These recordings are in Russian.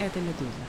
Это «Медуза».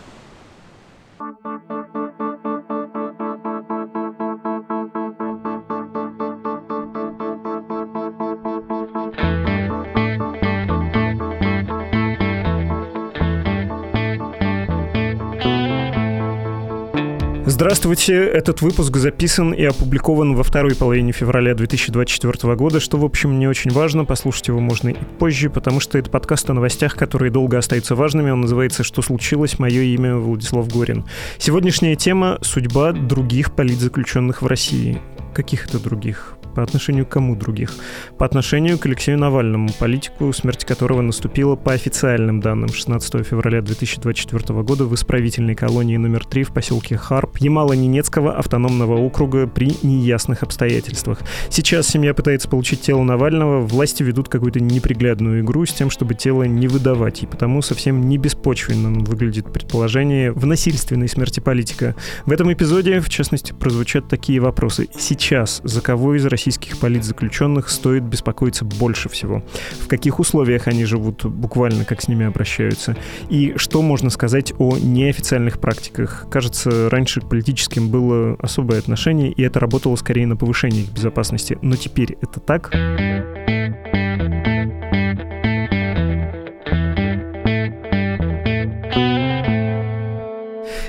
Здравствуйте, этот выпуск записан и опубликован во второй половине февраля 2024 года, что, в общем, не очень важно, послушать его можно и позже, потому что это подкаст о новостях, которые долго остаются важными, он называется «Что случилось?», мое имя Владислав Горин. Сегодняшняя тема — судьба других политзаключенных в России. Каких это других? По отношению к кому других? По отношению к Алексею Навальному, политику, смерть которого наступила по официальным данным 16 февраля 2024 года в исправительной колонии номер 3 в поселке Харп Ямало-Ненецкого автономного округа при неясных обстоятельствах. Сейчас семья пытается получить тело Навального, власти ведут какую-то неприглядную игру с тем, чтобы тело не выдавать, и потому совсем не беспочвенным выглядит предположение в насильственной смерти политика. В этом эпизоде, в частности, прозвучат такие вопросы. Сейчас за кого из России российских политзаключенных стоит беспокоиться больше всего? В каких условиях они живут, буквально как с ними обращаются? И что можно сказать о неофициальных практиках? Кажется, раньше к политическим было особое отношение, и это работало скорее на повышение их безопасности. Но теперь это так?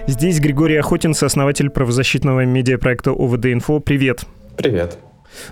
Здесь Григорий Охотин, сооснователь правозащитного медиапроекта ОВД-Инфо. Привет. Привет.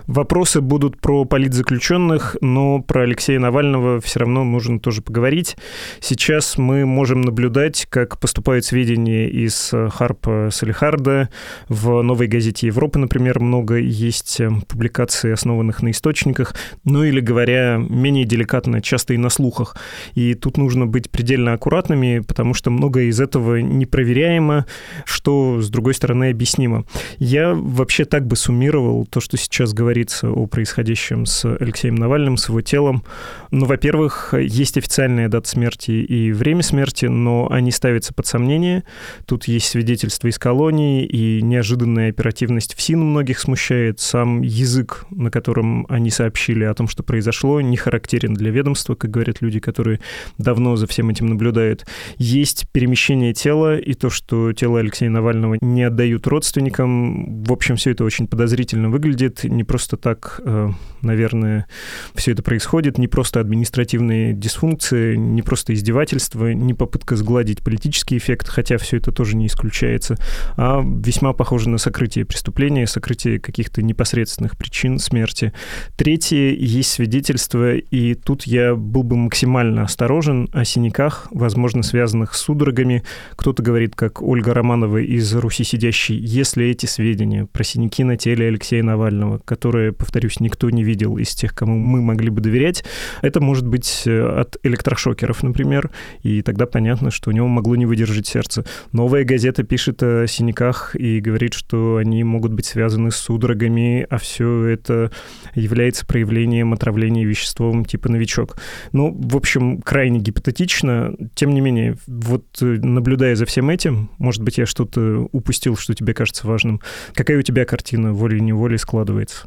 Вопросы будут про политзаключенных, но про Алексея Навального все равно нужно тоже поговорить. Сейчас мы можем наблюдать, как поступают сведения из Харпа Салихарда. В «Новой газете Европы», например, много есть э, публикаций, основанных на источниках. Ну или, говоря менее деликатно, часто и на слухах. И тут нужно быть предельно аккуратными, потому что многое из этого непроверяемо, что, с другой стороны, объяснимо. Я вообще так бы суммировал то, что сейчас говорится о происходящем с Алексеем Навальным, с его телом. Ну, во-первых, есть официальная дата смерти и время смерти, но они ставятся под сомнение. Тут есть свидетельства из колонии, и неожиданная оперативность в СИН многих смущает. Сам язык, на котором они сообщили о том, что произошло, не характерен для ведомства, как говорят люди, которые давно за всем этим наблюдают. Есть перемещение тела, и то, что тело Алексея Навального не отдают родственникам. В общем, все это очень подозрительно выглядит не просто так, э, наверное, все это происходит, не просто административные дисфункции, не просто издевательство, не попытка сгладить политический эффект, хотя все это тоже не исключается, а весьма похоже на сокрытие преступления, сокрытие каких-то непосредственных причин смерти. Третье, есть свидетельство, и тут я был бы максимально осторожен о синяках, возможно, связанных с судорогами. Кто-то говорит, как Ольга Романова из «Руси сидящей», если эти сведения про синяки на теле Алексея Навального, которое, повторюсь, никто не видел из тех, кому мы могли бы доверять. Это может быть э, от электрошокеров, например, и тогда понятно, что у него могло не выдержать сердце. Новая газета пишет о синяках и говорит, что они могут быть связаны с судорогами, а все это является проявлением отравления веществом типа новичок. Ну, в общем, крайне гипотетично. Тем не менее, вот э, наблюдая за всем этим, может быть, я что-то упустил, что тебе кажется важным. Какая у тебя картина волей-неволей складывается?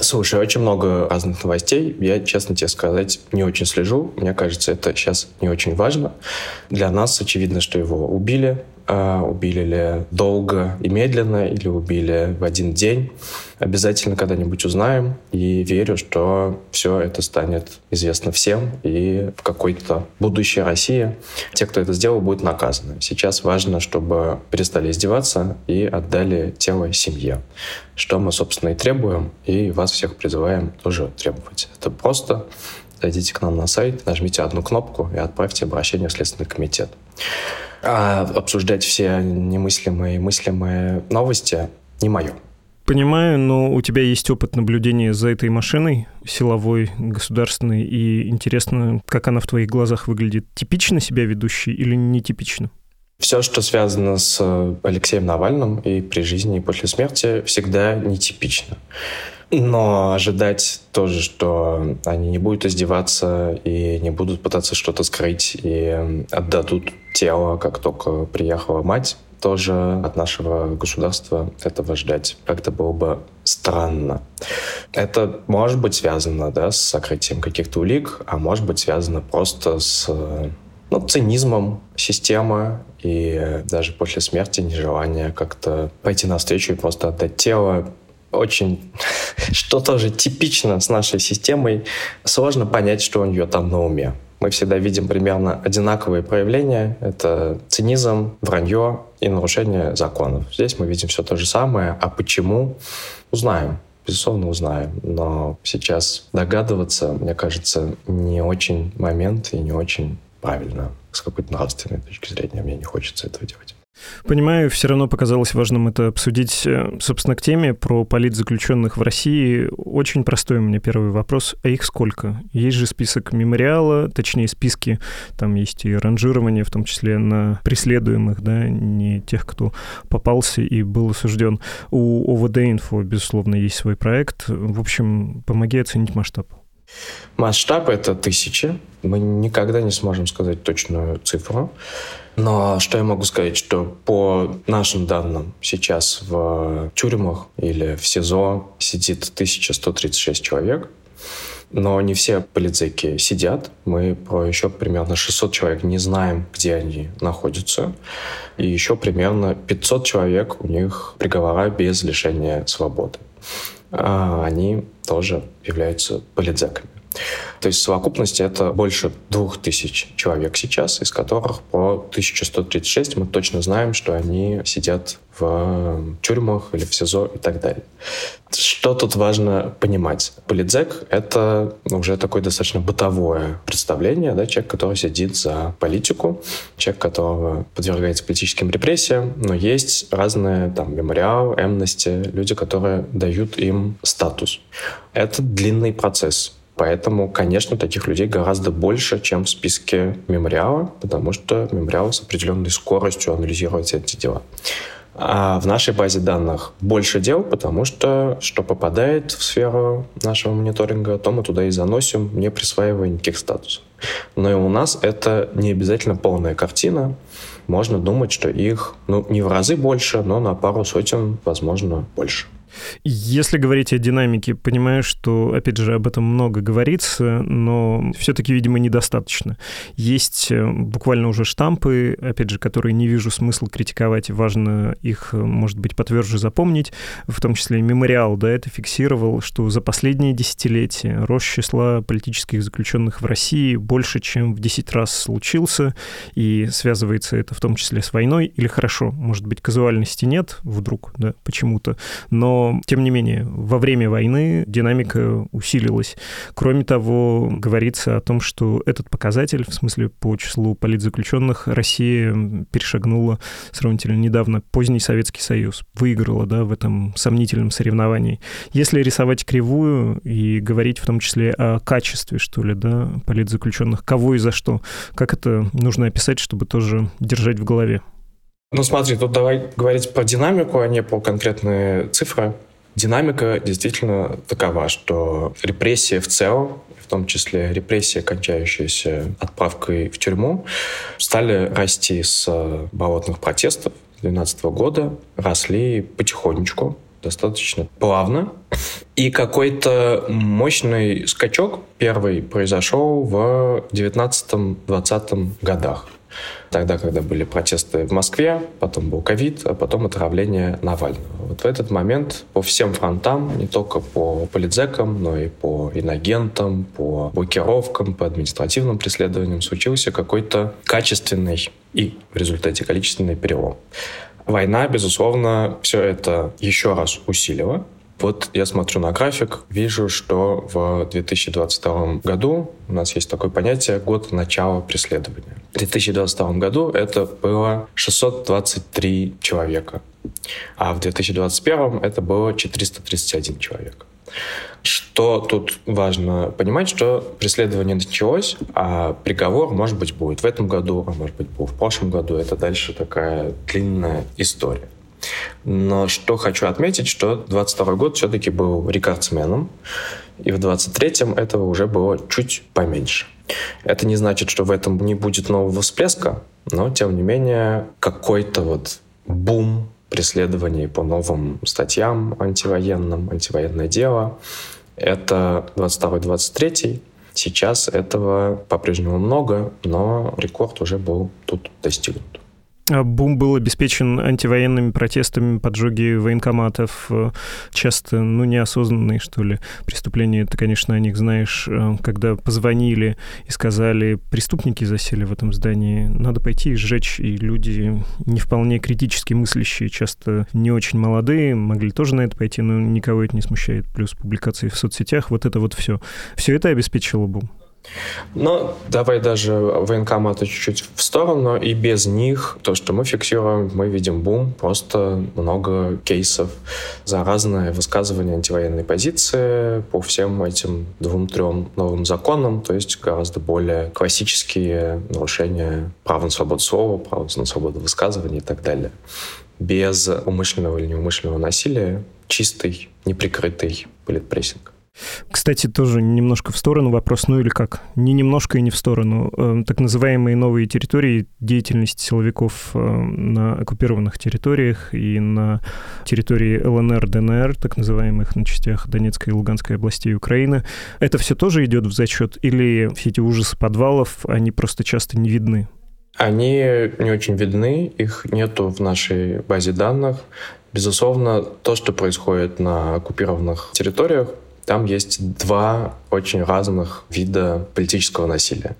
Слушай, очень много разных новостей. Я, честно тебе сказать, не очень слежу. Мне кажется, это сейчас не очень важно. Для нас очевидно, что его убили. А убили ли долго и медленно, или убили в один день. Обязательно когда-нибудь узнаем. И верю, что все это станет известно всем. И в какой-то будущей России те, кто это сделал, будут наказаны. Сейчас важно, чтобы перестали издеваться и отдали тело семье. Что мы, собственно, и требуем. И вас всех призываем тоже требовать. Это просто зайдите к нам на сайт, нажмите одну кнопку и отправьте обращение в Следственный комитет. А обсуждать все немыслимые и мыслимые новости не мое. Понимаю, но у тебя есть опыт наблюдения за этой машиной, силовой, государственной, и интересно, как она в твоих глазах выглядит. Типично себя ведущий или нетипично? Все, что связано с Алексеем Навальным и при жизни, и после смерти, всегда нетипично. Но ожидать тоже, что они не будут издеваться и не будут пытаться что-то скрыть и отдадут тело, как только приехала мать, тоже от нашего государства этого ждать. Как-то было бы странно. Это может быть связано да, с сокрытием каких-то улик, а может быть связано просто с ну, цинизмом системы и даже после смерти нежелание как-то пойти навстречу и просто отдать тело. Очень, что тоже типично с нашей системой, сложно понять, что у нее там на уме. Мы всегда видим примерно одинаковые проявления. Это цинизм, вранье и нарушение законов. Здесь мы видим все то же самое. А почему? Узнаем безусловно, узнаем. Но сейчас догадываться, мне кажется, не очень момент и не очень правильно с какой-то нравственной точки зрения. Мне не хочется этого делать. Понимаю, все равно показалось важным это обсудить, э, собственно, к теме про политзаключенных в России. Очень простой у меня первый вопрос. А их сколько? Есть же список мемориала, точнее, списки, там есть и ранжирование, в том числе на преследуемых, да, не тех, кто попался и был осужден. У ОВД-инфо, безусловно, есть свой проект. В общем, помоги оценить масштаб. Масштаб — это тысячи. Мы никогда не сможем сказать точную цифру. Но что я могу сказать, что по нашим данным сейчас в тюрьмах или в СИЗО сидит 1136 человек. Но не все полицейки сидят. Мы про еще примерно 600 человек не знаем, где они находятся. И еще примерно 500 человек, у них приговора без лишения свободы. А они тоже являются политзеками. То есть в совокупности это больше двух тысяч человек сейчас, из которых по 1136 мы точно знаем, что они сидят в тюрьмах или в СИЗО и так далее. Что тут важно понимать? Политзек — это уже такое достаточно бытовое представление, да, человек, который сидит за политику, человек, которого подвергается политическим репрессиям, но есть разные там мемориал, эмности, люди, которые дают им статус. Это длинный процесс. Поэтому, конечно, таких людей гораздо больше, чем в списке мемориала, потому что мемориал с определенной скоростью анализирует эти дела. А в нашей базе данных больше дел, потому что что попадает в сферу нашего мониторинга, то мы туда и заносим, не присваивая никаких статусов. Но и у нас это не обязательно полная картина. Можно думать, что их ну, не в разы больше, но на пару сотен, возможно, больше. Если говорить о динамике, понимаю, что, опять же, об этом много говорится, но все-таки, видимо, недостаточно. Есть э, буквально уже штампы, опять же, которые не вижу смысла критиковать, важно их, может быть, потверже запомнить, в том числе мемориал, да, это фиксировал, что за последние десятилетия рост числа политических заключенных в России больше, чем в 10 раз случился, и связывается это в том числе с войной, или хорошо, может быть, казуальности нет вдруг, да, почему-то, но тем не менее, во время войны динамика усилилась. Кроме того, говорится о том, что этот показатель, в смысле по числу политзаключенных, Россия перешагнула сравнительно недавно поздний Советский Союз, выиграла да, в этом сомнительном соревновании. Если рисовать кривую и говорить в том числе о качестве, что ли, да, политзаключенных, кого и за что, как это нужно описать, чтобы тоже держать в голове? Ну смотри, тут давай говорить про динамику, а не по конкретные цифры. Динамика действительно такова, что репрессии в целом, в том числе репрессии, кончающиеся отправкой в тюрьму, стали расти с болотных протестов 2012 года, росли потихонечку, достаточно плавно. И какой-то мощный скачок первый произошел в 19-20 годах. Тогда, когда были протесты в Москве, потом был ковид, а потом отравление Навального. Вот в этот момент по всем фронтам, не только по политзекам, но и по инагентам, по блокировкам, по административным преследованиям случился какой-то качественный и в результате количественный перелом. Война, безусловно, все это еще раз усилила. Вот я смотрю на график, вижу, что в 2022 году у нас есть такое понятие «год начала преследования». В 2022 году это было 623 человека, а в 2021 это было 431 человек. Что тут важно понимать, что преследование началось, а приговор, может быть, будет в этом году, а может быть, был в прошлом году. Это дальше такая длинная история. Но что хочу отметить, что 22 год все-таки был рекордсменом, и в 23-м этого уже было чуть поменьше. Это не значит, что в этом не будет нового всплеска, но, тем не менее, какой-то вот бум преследований по новым статьям антивоенным, антивоенное дело. Это 22-23. Сейчас этого по-прежнему много, но рекорд уже был тут достигнут. А бум был обеспечен антивоенными протестами, поджоги военкоматов, э, часто, ну, неосознанные, что ли, преступления. Ты, конечно, о них знаешь, э, когда позвонили и сказали, преступники засели в этом здании, надо пойти и сжечь, и люди не вполне критически мыслящие, часто не очень молодые, могли тоже на это пойти, но никого это не смущает. Плюс публикации в соцсетях, вот это вот все. Все это обеспечило бум. Но давай даже военкоматы чуть-чуть в сторону, и без них то, что мы фиксируем, мы видим бум, просто много кейсов за разные высказывания антивоенной позиции по всем этим двум-трем новым законам, то есть гораздо более классические нарушения права на свободу слова, права на свободу высказывания и так далее. Без умышленного или неумышленного насилия чистый, неприкрытый политпрессинг. Кстати, тоже немножко в сторону вопрос, ну или как? Не немножко и не в сторону. Эм, так называемые новые территории, деятельность силовиков эм, на оккупированных территориях и на территории ЛНР, ДНР, так называемых на частях Донецкой и Луганской областей Украины, это все тоже идет в зачет? Или все эти ужасы подвалов, они просто часто не видны? Они не очень видны, их нету в нашей базе данных. Безусловно, то, что происходит на оккупированных территориях, там есть два очень разных вида политического насилия.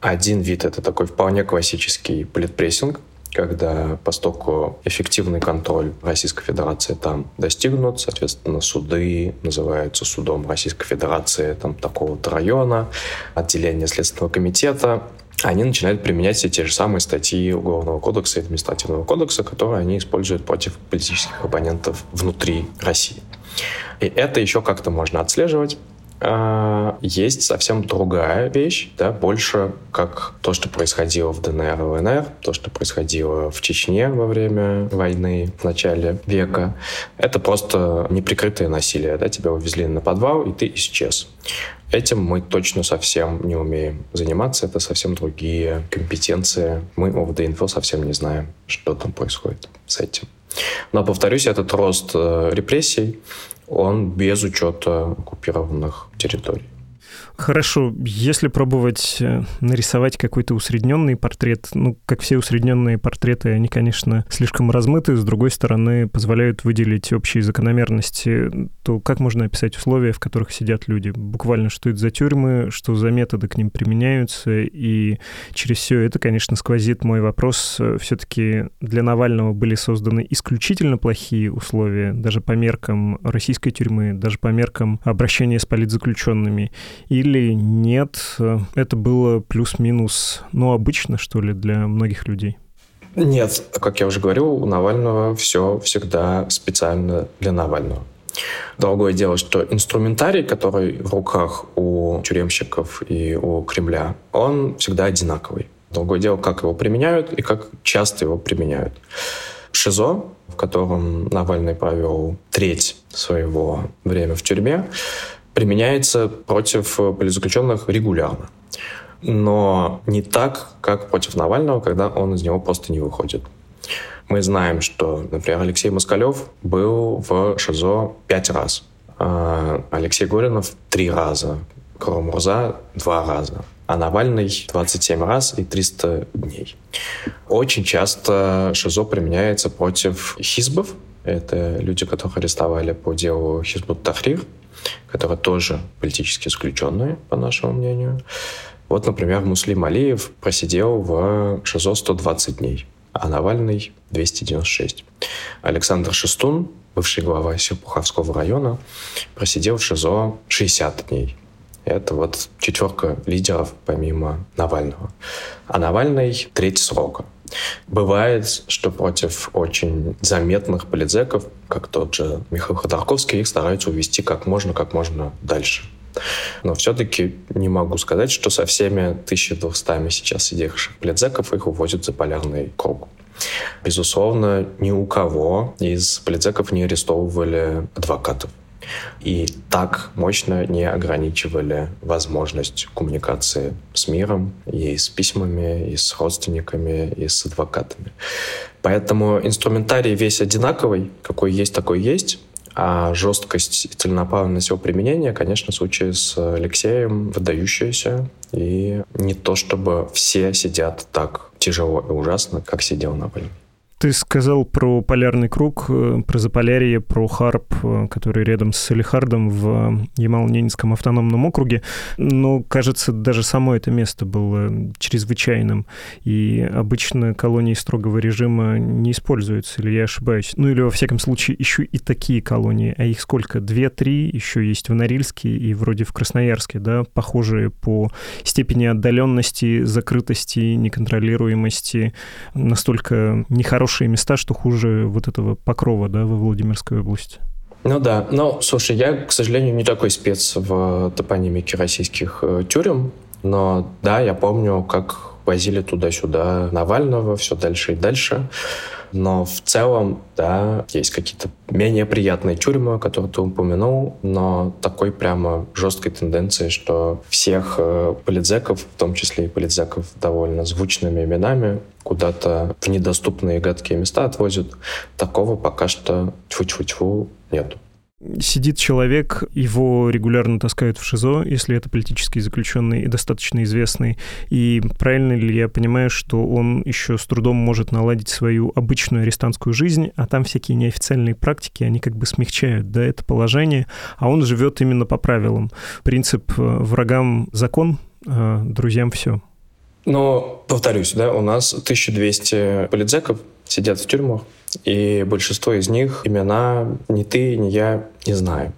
Один вид — это такой вполне классический политпрессинг, когда постоку эффективный контроль Российской Федерации там достигнут, соответственно, суды называются судом Российской Федерации там такого-то района, отделение Следственного комитета, они начинают применять все те же самые статьи Уголовного кодекса и Административного кодекса, которые они используют против политических оппонентов внутри России. И это еще как-то можно отслеживать. А, есть совсем другая вещь, да, больше как то, что происходило в ДНР и ЛНР, то, что происходило в Чечне во время войны в начале века. Это просто неприкрытое насилие, да, тебя увезли на подвал, и ты исчез. Этим мы точно совсем не умеем заниматься, это совсем другие компетенции. Мы, ОВД-инфо, совсем не знаем, что там происходит с этим. Но, повторюсь, этот рост э, репрессий, он без учета оккупированных территорий. Хорошо, если пробовать э, нарисовать какой-то усредненный портрет, ну, как все усредненные портреты, они, конечно, слишком размыты, с другой стороны, позволяют выделить общие закономерности, то как можно описать условия, в которых сидят люди? Буквально, что это за тюрьмы, что за методы к ним применяются, и через все это, конечно, сквозит мой вопрос. Все-таки для Навального были созданы исключительно плохие условия, даже по меркам российской тюрьмы, даже по меркам обращения с политзаключенными, или нет, это было плюс-минус, ну, обычно, что ли, для многих людей? Нет, как я уже говорил, у Навального все всегда специально для Навального. Другое дело, что инструментарий, который в руках у тюремщиков и у Кремля, он всегда одинаковый. Другое дело, как его применяют и как часто его применяют. ШИЗО, в котором Навальный провел треть своего времени в тюрьме, применяется против политзаключенных регулярно. Но не так, как против Навального, когда он из него просто не выходит. Мы знаем, что, например, Алексей Москалев был в ШИЗО пять раз, а Алексей Горинов — три раза, Кром Мурза — два раза, а Навальный — 27 раз и 300 дней. Очень часто ШИЗО применяется против хизбов, это люди, которых арестовали по делу Хизбут Тахрир, которые тоже политически исключенные, по нашему мнению. Вот, например, Муслим Алиев просидел в ШИЗО 120 дней, а Навальный 296. Александр Шестун, бывший глава Серпуховского района, просидел в ШИЗО 60 дней. Это вот четверка лидеров помимо Навального. А Навальный треть срока. Бывает, что против очень заметных политзеков, как тот же Михаил Ходорковский, их стараются увести как можно, как можно дальше. Но все-таки не могу сказать, что со всеми 1200 сейчас сидевших политзеков их увозят за полярный круг. Безусловно, ни у кого из политзеков не арестовывали адвокатов и так мощно не ограничивали возможность коммуникации с миром и с письмами, и с родственниками, и с адвокатами. Поэтому инструментарий весь одинаковый, какой есть, такой есть. А жесткость и целенаправленность его применения, конечно, в случае с Алексеем выдающаяся. И не то, чтобы все сидят так тяжело и ужасно, как сидел Навальный. Ты сказал про полярный круг, э, про Заполярье, про Харп, э, который рядом с Салихардом в Ямало-Ненецком автономном округе. Но, кажется, даже само это место было чрезвычайным. И обычно колонии строгого режима не используются, или я ошибаюсь? Ну или, во всяком случае, еще и такие колонии. А их сколько? Две-три? Еще есть в Норильске и вроде в Красноярске, да? Похожие по степени отдаленности, закрытости, неконтролируемости, настолько нехорошие хорошие места, что хуже вот этого покрова, да, во Владимирской области. Ну да, но, слушай, я, к сожалению, не такой спец в топонимике российских э, тюрем, но да, я помню, как возили туда-сюда Навального, все дальше и дальше. Но в целом, да, есть какие-то менее приятные тюрьмы, которые ты упомянул, но такой прямо жесткой тенденции, что всех э, политзеков, в том числе и политзеков довольно звучными именами, куда-то в недоступные гадкие места отвозят, такого пока что тьфу-тьфу-тьфу нету сидит человек, его регулярно таскают в ШИЗО, если это политический заключенный и достаточно известный. И правильно ли я понимаю, что он еще с трудом может наладить свою обычную арестантскую жизнь, а там всякие неофициальные практики, они как бы смягчают да, это положение, а он живет именно по правилам. Принцип э, врагам закон, а друзьям все. Но, повторюсь, да, у нас 1200 политзеков сидят в тюрьмах, и большинство из них имена ни ты, ни я не знаем.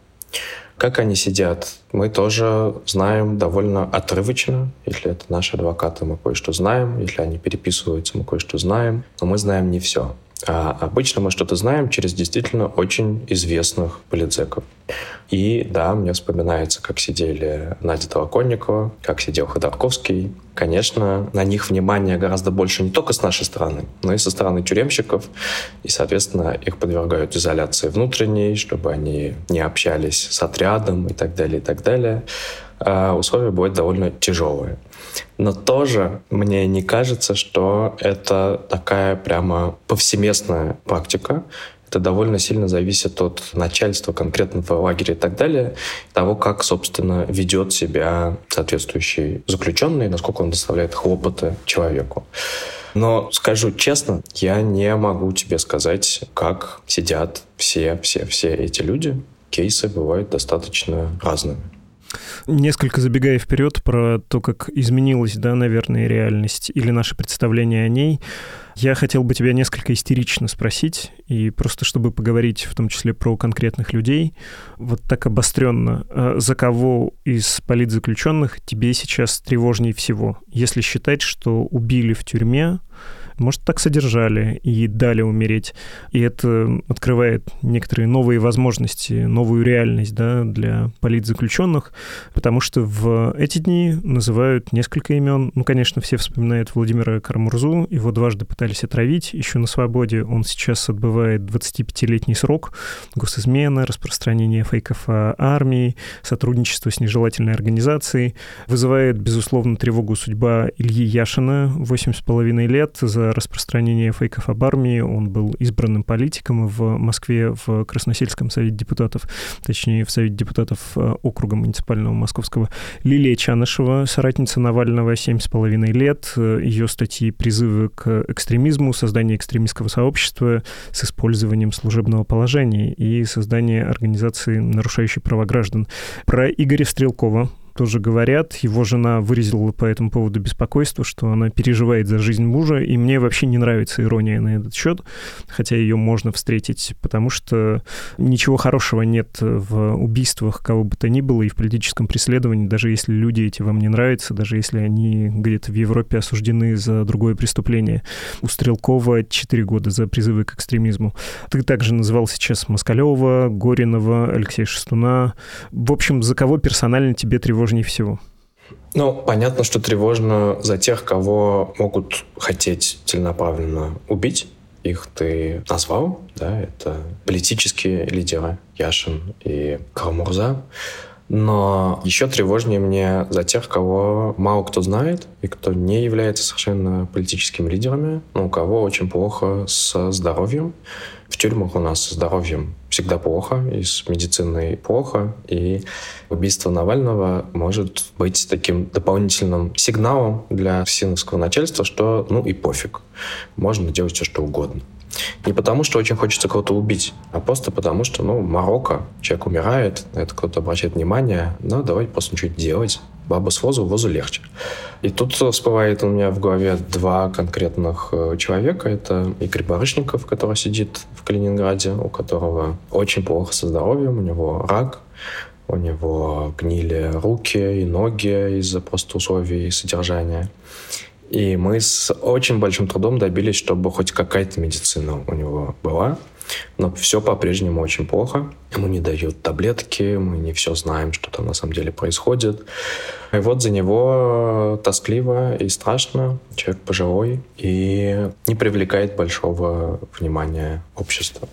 Как они сидят, мы тоже знаем довольно отрывочно. Если это наши адвокаты, мы кое-что знаем. Если они переписываются, мы кое-что знаем. Но мы знаем не все. А обычно мы что-то знаем через действительно очень известных политзеков. И да, мне вспоминается, как сидели Надя Толоконникова, как сидел Ходорковский. Конечно, на них внимание гораздо больше не только с нашей стороны, но и со стороны тюремщиков. И, соответственно, их подвергают изоляции внутренней, чтобы они не общались с отрядом и так далее, и так далее. А условия будут довольно тяжелые. Но тоже мне не кажется, что это такая прямо повсеместная практика. Это довольно сильно зависит от начальства конкретного лагеря и так далее, того, как, собственно, ведет себя соответствующий заключенный, насколько он доставляет хлопоты человеку. Но скажу честно, я не могу тебе сказать, как сидят все, все, все эти люди. Кейсы бывают достаточно разными. Несколько забегая вперед про то, как изменилась, да, наверное, реальность или наше представление о ней, я хотел бы тебя несколько истерично спросить, и просто чтобы поговорить в том числе про конкретных людей, вот так обостренно, а за кого из политзаключенных тебе сейчас тревожнее всего, если считать, что убили в тюрьме, может, так содержали и дали умереть. И это открывает некоторые новые возможности, новую реальность да, для политзаключенных, потому что в эти дни называют несколько имен. Ну, конечно, все вспоминают Владимира Кармурзу, его дважды пытались отравить, еще на свободе. Он сейчас отбывает 25-летний срок. Госизмена, распространение фейков о армии, сотрудничество с нежелательной организацией. Вызывает, безусловно, тревогу судьба Ильи Яшина, 8,5 лет, за распространение фейков об армии. Он был избранным политиком в Москве в Красносельском совете депутатов, точнее, в совете депутатов э, округа муниципального московского. Лилия Чанышева, соратница Навального, 7,5 лет. Ее статьи призывы к экстремизму, создание экстремистского сообщества с использованием служебного положения и создание организации, нарушающей права граждан. Про Игоря Стрелкова, тоже говорят. Его жена выразила по этому поводу беспокойство, что она переживает за жизнь мужа, и мне вообще не нравится ирония на этот счет, хотя ее можно встретить, потому что ничего хорошего нет в убийствах кого бы то ни было и в политическом преследовании, даже если люди эти вам не нравятся, даже если они где-то в Европе осуждены за другое преступление. У Стрелкова 4 года за призывы к экстремизму. Ты также называл сейчас Москалева, Горинова, Алексея Шестуна. В общем, за кого персонально тебе тревожно тревожнее всего? Ну, понятно, что тревожно за тех, кого могут хотеть целенаправленно убить. Их ты назвал, да, это политические лидеры Яшин и Карамурза. Но еще тревожнее мне за тех, кого мало кто знает и кто не является совершенно политическими лидерами, но у кого очень плохо со здоровьем, в тюрьмах у нас со здоровьем всегда плохо, и с медициной плохо, и убийство Навального может быть таким дополнительным сигналом для синовского начальства, что ну и пофиг, можно делать все, что угодно. Не потому, что очень хочется кого-то убить, а просто потому, что, ну, Марокко, человек умирает, на это кто-то обращает внимание, ну, давайте просто ничего делать. Баба с возу, возу легче. И тут всплывает у меня в голове два конкретных э, человека. Это Игорь Барышников, который сидит в Калининграде, у которого очень плохо со здоровьем, у него рак, у него гнили руки и ноги из-за просто условий содержания. И мы с очень большим трудом добились, чтобы хоть какая-то медицина у него была. Но все по-прежнему очень плохо. Ему не дают таблетки, мы не все знаем, что там на самом деле происходит. И вот за него тоскливо и страшно. Человек пожилой и не привлекает большого внимания общества.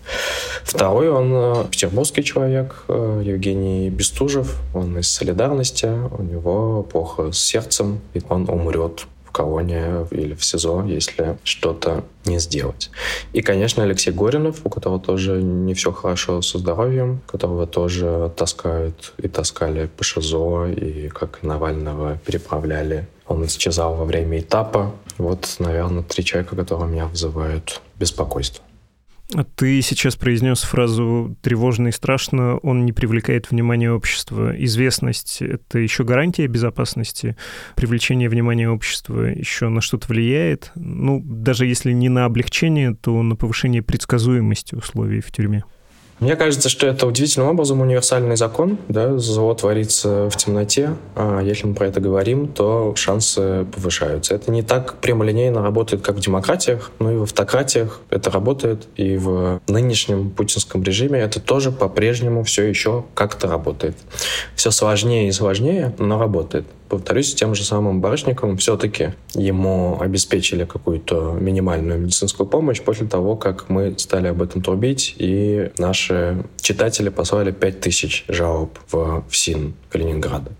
Второй, он э, петербургский человек, э, Евгений Бестужев. Он из «Солидарности». У него плохо с сердцем, и он умрет в колонии или в СИЗО, если что-то не сделать. И, конечно, Алексей Горинов, у которого тоже не все хорошо со здоровьем, которого тоже таскают и таскали по ШИЗО, и как Навального переправляли. Он исчезал во время этапа. Вот, наверное, три человека, которые меня вызывают беспокойство. Ты сейчас произнес фразу «тревожно и страшно», он не привлекает внимание общества. Известность — это еще гарантия безопасности? Привлечение внимания общества еще на что-то влияет? Ну, даже если не на облегчение, то на повышение предсказуемости условий в тюрьме. Мне кажется, что это удивительным образом универсальный закон. Да? Зло творится в темноте. А если мы про это говорим, то шансы повышаются. Это не так прямолинейно работает, как в демократиях, но и в автократиях это работает. И в нынешнем путинском режиме это тоже по-прежнему все еще как-то работает. Все сложнее и сложнее, но работает повторюсь, тем же самым Барышниковым все-таки ему обеспечили какую-то минимальную медицинскую помощь после того, как мы стали об этом трубить, и наши читатели послали 5000 жалоб в ФСИН Калининграда.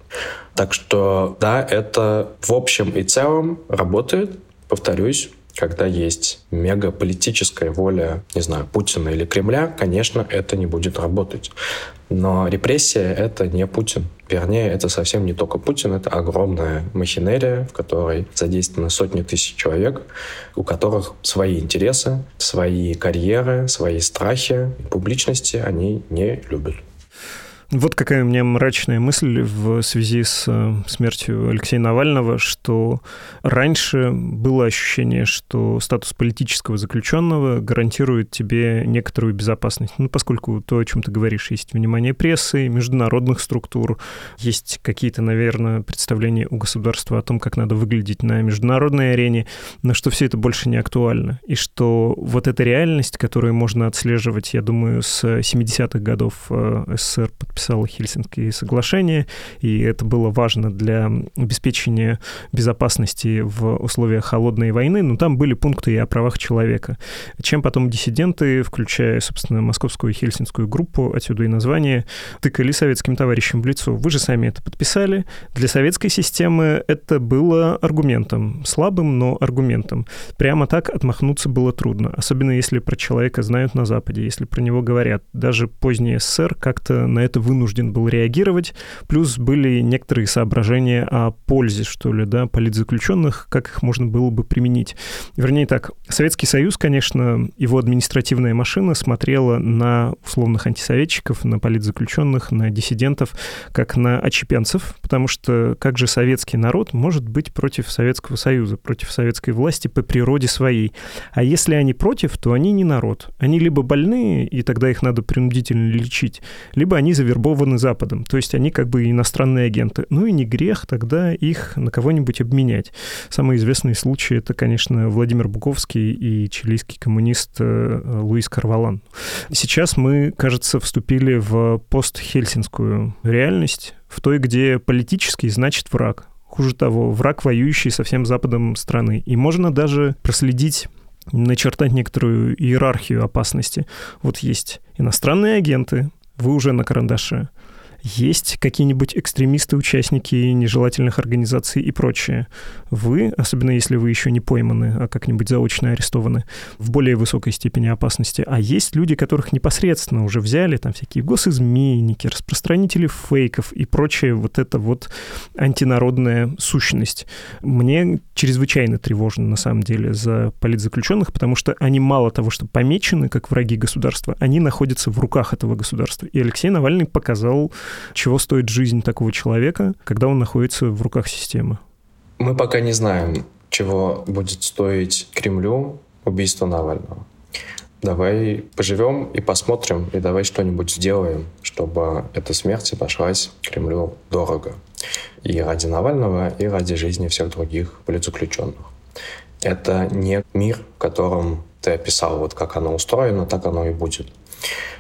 Так что, да, это в общем и целом работает. Повторюсь, когда есть мегаполитическая воля, не знаю, Путина или Кремля, конечно, это не будет работать. Но репрессия — это не Путин. Вернее, это совсем не только Путин, это огромная махинерия, в которой задействованы сотни тысяч человек, у которых свои интересы, свои карьеры, свои страхи, публичности они не любят. Вот какая у меня мрачная мысль в связи с э, смертью Алексея Навального, что раньше было ощущение, что статус политического заключенного гарантирует тебе некоторую безопасность. Ну, поскольку то, о чем ты говоришь, есть внимание прессы, международных структур, есть какие-то, наверное, представления у государства о том, как надо выглядеть на международной арене, но что все это больше не актуально. И что вот эта реальность, которую можно отслеживать, я думаю, с 70-х годов э, СССР подписала подписала Хельсинские соглашения, и это было важно для обеспечения безопасности в условиях холодной войны, но там были пункты и о правах человека. Чем потом диссиденты, включая, собственно, московскую и хельсинскую группу, отсюда и название, тыкали советским товарищам в лицо. Вы же сами это подписали. Для советской системы это было аргументом, слабым, но аргументом. Прямо так отмахнуться было трудно, особенно если про человека знают на Западе, если про него говорят. Даже поздний СССР как-то на это вынужден был реагировать. Плюс были некоторые соображения о пользе, что ли, да, политзаключенных, как их можно было бы применить. Вернее так, Советский Союз, конечно, его административная машина смотрела на условных антисоветчиков, на политзаключенных, на диссидентов, как на очепенцев, потому что как же советский народ может быть против Советского Союза, против советской власти по природе своей? А если они против, то они не народ. Они либо больные, и тогда их надо принудительно лечить, либо они завербованы завербованы Западом. То есть они как бы иностранные агенты. Ну и не грех тогда их на кого-нибудь обменять. Самый известный случай это, конечно, Владимир Буковский и чилийский коммунист э, Луис Карвалан. Сейчас мы, кажется, вступили в постхельсинскую реальность, в той, где политический значит враг. Хуже того, враг, воюющий со всем Западом страны. И можно даже проследить начертать некоторую иерархию опасности. Вот есть иностранные агенты, вы уже на карандаше. Есть какие-нибудь экстремисты, участники нежелательных организаций и прочее. Вы, особенно если вы еще не пойманы, а как-нибудь заочно арестованы, в более высокой степени опасности. А есть люди, которых непосредственно уже взяли, там всякие госизменники, распространители фейков и прочее, вот это вот антинародная сущность. Мне чрезвычайно тревожно, на самом деле, за политзаключенных, потому что они мало того, что помечены как враги государства, они находятся в руках этого государства. И Алексей Навальный показал, чего стоит жизнь такого человека, когда он находится в руках системы. Мы пока не знаем, чего будет стоить Кремлю убийство Навального. Давай поживем и посмотрим, и давай что-нибудь сделаем, чтобы эта смерть обошлась Кремлю дорого. И ради Навального, и ради жизни всех других политзаключенных. Это не мир, в котором ты описал, вот как оно устроено, так оно и будет.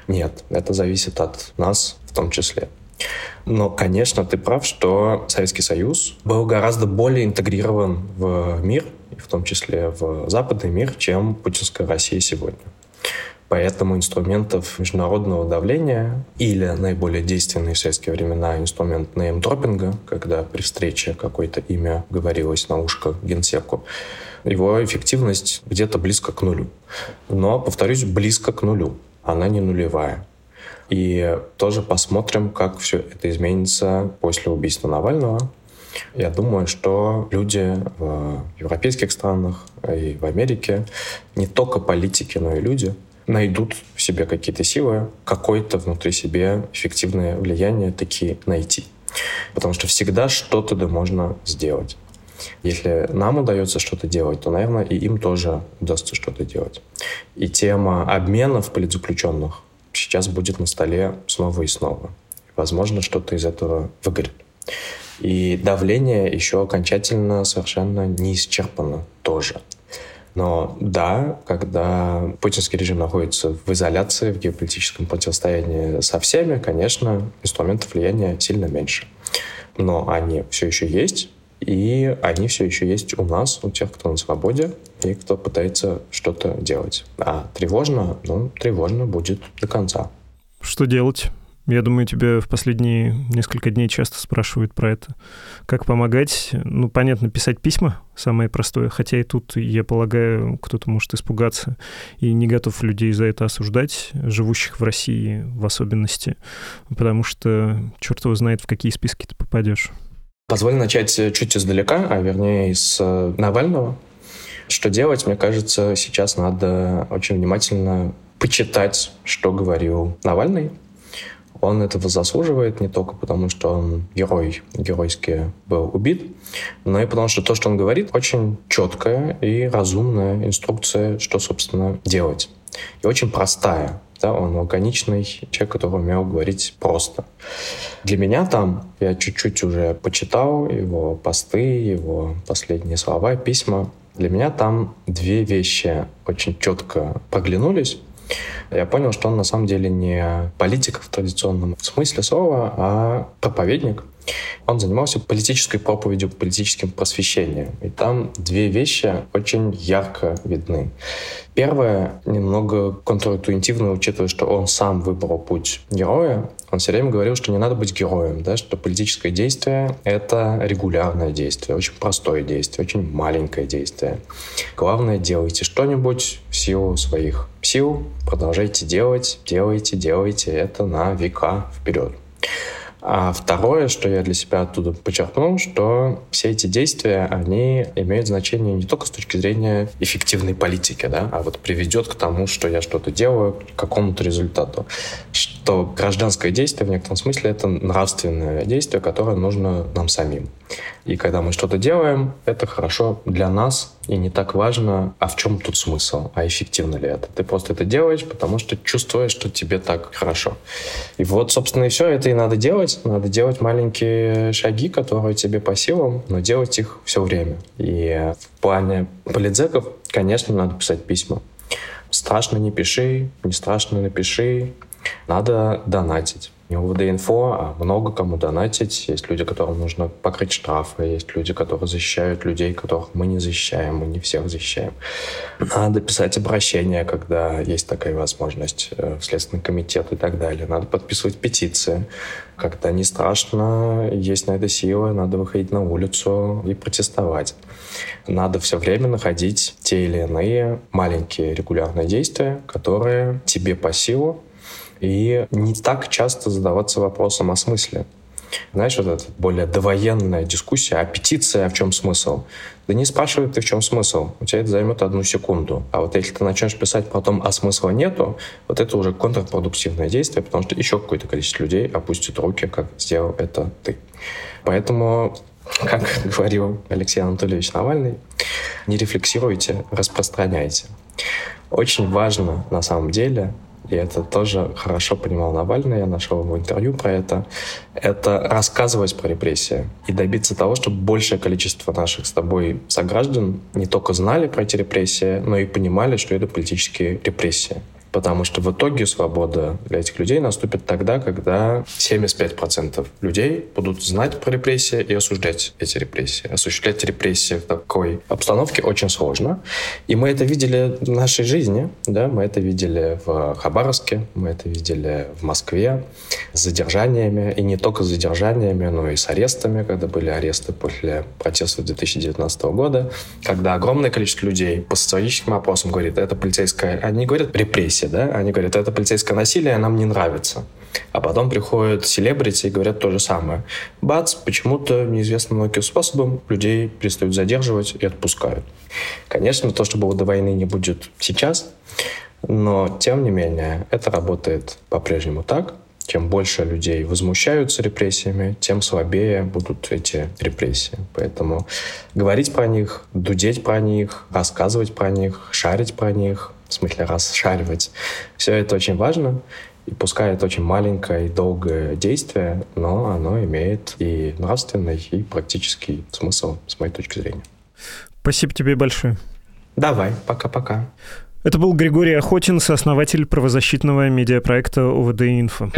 Нет, это зависит от нас в том числе. Но, конечно, ты прав, что Советский Союз был гораздо более интегрирован в мир, в том числе в западный мир, чем путинская Россия сегодня. Поэтому инструментов международного давления или наиболее действенный в советские времена инструмент неймдропинга, когда при встрече какое-то имя говорилось на ушко генсеку, его эффективность где-то близко к нулю. Но, повторюсь, близко к нулю. Она не нулевая. И тоже посмотрим, как все это изменится после убийства Навального. Я думаю, что люди в европейских странах и в Америке, не только политики, но и люди, найдут в себе какие-то силы, какое-то внутри себе эффективное влияние такие найти. Потому что всегда что-то да можно сделать. Если нам удается что-то делать, то, наверное, и им тоже удастся что-то делать. И тема обменов политзаключенных сейчас будет на столе снова и снова. Возможно, что-то из этого выгорит. И давление еще окончательно совершенно не исчерпано тоже. Но да, когда путинский режим находится в изоляции, в геополитическом противостоянии со всеми, конечно, инструментов влияния сильно меньше. Но они все еще есть, и они все еще есть у нас, у тех, кто на свободе и кто пытается что-то делать. А тревожно, ну, тревожно будет до конца. Что делать? Я думаю, тебя в последние несколько дней часто спрашивают про это. Как помогать? Ну, понятно, писать письма самое простое, хотя и тут, я полагаю, кто-то может испугаться и не готов людей за это осуждать, живущих в России в особенности, потому что черт его знает, в какие списки ты попадешь. Позволь начать чуть издалека, а вернее из э, Навального. Что делать, мне кажется, сейчас надо очень внимательно почитать, что говорил Навальный, он этого заслуживает не только потому, что он герой, геройски был убит, но и потому, что то, что он говорит, очень четкая и разумная инструкция, что, собственно, делать. И очень простая. Да, он лаконичный человек, который умел говорить просто. Для меня там, я чуть-чуть уже почитал его посты, его последние слова, письма. Для меня там две вещи очень четко проглянулись я понял, что он на самом деле не политик в традиционном смысле слова, а проповедник. Он занимался политической проповедью, политическим просвещением. И там две вещи очень ярко видны. Первое, немного контринтуитивно, учитывая, что он сам выбрал путь героя, он все время говорил, что не надо быть героем, да, что политическое действие — это регулярное действие, очень простое действие, очень маленькое действие. Главное, делайте что-нибудь в силу своих сил, продолжайте делать, делайте, делайте это на века вперед. А второе, что я для себя оттуда подчеркнул, что все эти действия, они имеют значение не только с точки зрения эффективной политики, да, а вот приведет к тому, что я что-то делаю, к какому-то результату. Что гражданское действие в некотором смысле это нравственное действие, которое нужно нам самим. И когда мы что-то делаем, это хорошо для нас, и не так важно, а в чем тут смысл, а эффективно ли это. Ты просто это делаешь, потому что чувствуешь, что тебе так хорошо. И вот, собственно, и все это и надо делать. Надо делать маленькие шаги, которые тебе по силам, но делать их все время. И в плане политзеков, конечно, надо писать письма. Страшно не пиши, не страшно напиши. Надо донатить не УВД-инфо, а много кому донатить. Есть люди, которым нужно покрыть штрафы, есть люди, которые защищают людей, которых мы не защищаем, мы не всех защищаем. Надо писать обращения, когда есть такая возможность э, в Следственный комитет и так далее. Надо подписывать петиции. Когда не страшно, есть на это сила, надо выходить на улицу и протестовать. Надо все время находить те или иные маленькие регулярные действия, которые тебе по силу, и не так часто задаваться вопросом о смысле. Знаешь, вот эта более довоенная дискуссия, а петиция, в чем смысл? Да не спрашивай ты, в чем смысл. У тебя это займет одну секунду. А вот если ты начнешь писать потом, а смысла нету, вот это уже контрпродуктивное действие, потому что еще какое-то количество людей опустит руки, как сделал это ты. Поэтому как говорил Алексей Анатольевич Навальный, не рефлексируйте, распространяйте. Очень важно на самом деле и это тоже хорошо понимал Навальный, я нашел его интервью про это, это рассказывать про репрессии и добиться того, чтобы большее количество наших с тобой сограждан не только знали про эти репрессии, но и понимали, что это политические репрессии. Потому что в итоге свобода для этих людей наступит тогда, когда 75% людей будут знать про репрессии и осуждать эти репрессии. Осуществлять репрессии в такой обстановке очень сложно. И мы это видели в нашей жизни. Да? Мы это видели в Хабаровске, мы это видели в Москве с задержаниями. И не только с задержаниями, но и с арестами, когда были аресты после протестов 2019 года, когда огромное количество людей по социологическим опросам говорит, это полицейская... Они говорят репрессия, полиции, да, они говорят, это полицейское насилие, нам не нравится. А потом приходят селебрити и говорят то же самое. Бац, почему-то неизвестным многим способом людей перестают задерживать и отпускают. Конечно, то, что было до войны, не будет сейчас, но, тем не менее, это работает по-прежнему так. Чем больше людей возмущаются репрессиями, тем слабее будут эти репрессии. Поэтому говорить про них, дудеть про них, рассказывать про них, шарить про них, в смысле расшаривать. Все это очень важно. И пускай это очень маленькое и долгое действие, но оно имеет и нравственный, и практический смысл, с моей точки зрения. Спасибо тебе большое. Давай, пока-пока. Это был Григорий Охотин, сооснователь правозащитного медиапроекта ОВД «Инфо».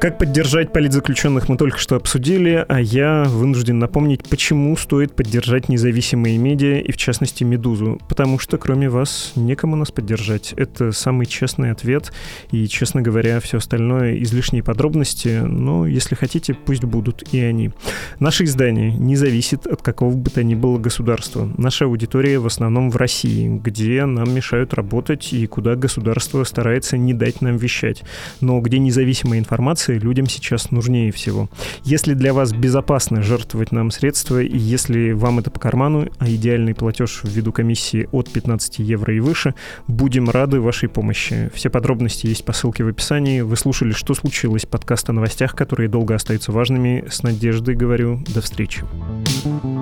Как поддержать политзаключенных мы только что обсудили, а я вынужден напомнить, почему стоит поддержать независимые медиа и, в частности, «Медузу». Потому что, кроме вас, некому нас поддержать. Это самый честный ответ. И, честно говоря, все остальное излишние подробности, но, если хотите, пусть будут и они. Наше издание не зависит от какого бы то ни было государства. Наша аудитория в основном в России, где нам мешают работать и куда государство старается не дать нам вещать. Но где независимая информация информации людям сейчас нужнее всего. Если для вас безопасно жертвовать нам средства, и если вам это по карману, а идеальный платеж в виду комиссии от 15 евро и выше, будем рады вашей помощи. Все подробности есть по ссылке в описании. Вы слушали «Что случилось?» подкаст о новостях, которые долго остаются важными. С надеждой говорю, до встречи. thank you